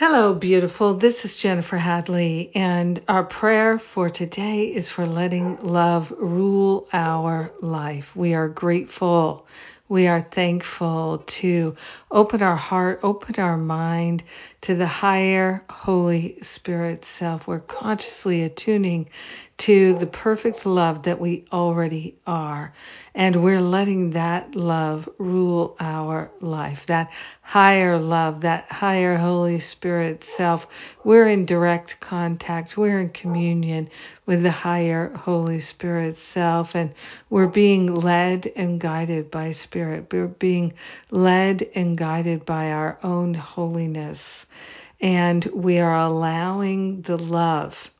Hello, beautiful. This is Jennifer Hadley, and our prayer for today is for letting love rule our life. We are grateful. We are thankful to open our heart, open our mind to the higher Holy Spirit self. We're consciously attuning to the perfect love that we already are. And we're letting that love rule our life, that higher love, that higher Holy Spirit self. We're in direct contact, we're in communion with the higher Holy Spirit self, and we're being led and guided by Spirit. We're being led and guided by our own holiness. And we are allowing the love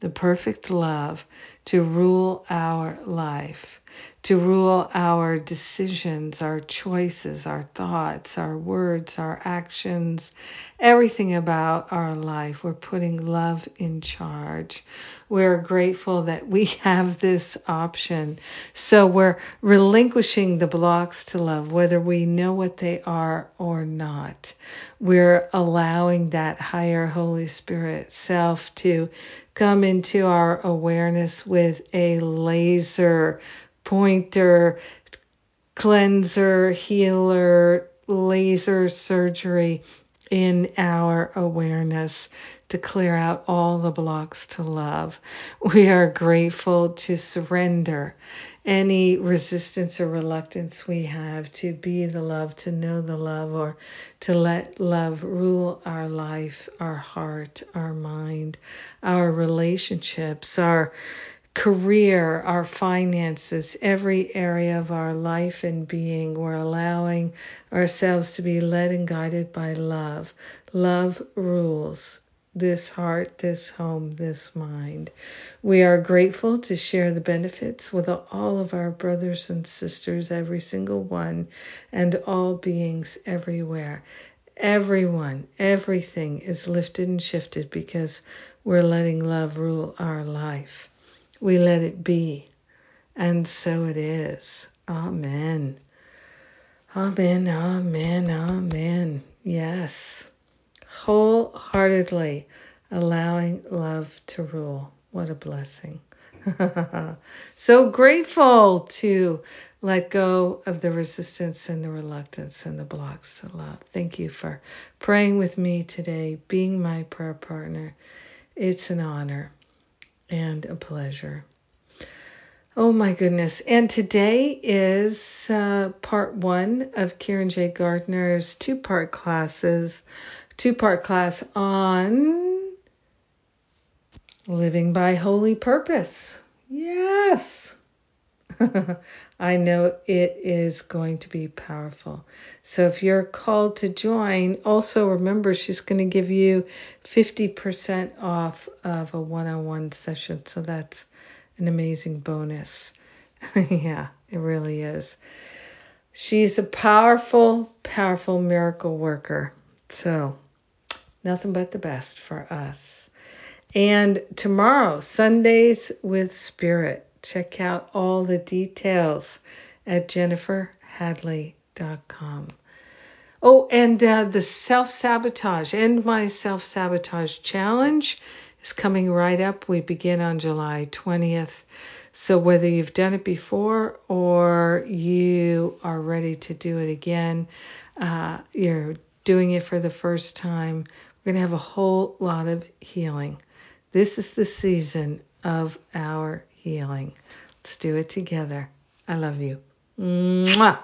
the perfect love to rule our life, to rule our decisions, our choices, our thoughts, our words, our actions, everything about our life. We're putting love in charge. We're grateful that we have this option. So we're relinquishing the blocks to love, whether we know what they are or not. We're allowing that higher Holy Spirit self to come into our awareness with a laser pointer cleanser, healer, laser surgery in our awareness to clear out all the blocks to love. We are grateful to surrender any resistance or reluctance we have to be the love, to know the love, or to let love rule our life, our heart, our mind, our relationships, our career, our finances, every area of our life and being. We're allowing ourselves to be led and guided by love. Love rules this heart, this home, this mind. We are grateful to share the benefits with all of our brothers and sisters, every single one, and all beings everywhere. Everyone, everything is lifted and shifted because we're letting love rule our life. We let it be. And so it is. Amen. Amen, amen, amen. Yes. Wholeheartedly allowing love to rule. What a blessing. so grateful to let go of the resistance and the reluctance and the blocks to love. Thank you for praying with me today, being my prayer partner. It's an honor and a pleasure. Oh my goodness. And today is uh, part one of Kieran J. Gardner's two part classes, two part class on living by holy purpose. Yes. I know it is going to be powerful. So if you're called to join, also remember she's going to give you 50% off of a one on one session. So that's an amazing bonus. yeah, it really is. She's a powerful, powerful miracle worker. So nothing but the best for us. And tomorrow, Sundays with Spirit. Check out all the details at jenniferhadley.com. Oh, and uh, the self sabotage, End My Self Sabotage Challenge is coming right up. We begin on July 20th. So, whether you've done it before or you are ready to do it again, uh, you're doing it for the first time, we're going to have a whole lot of healing. This is the season of our healing. Let's do it together. I love you. Mwah.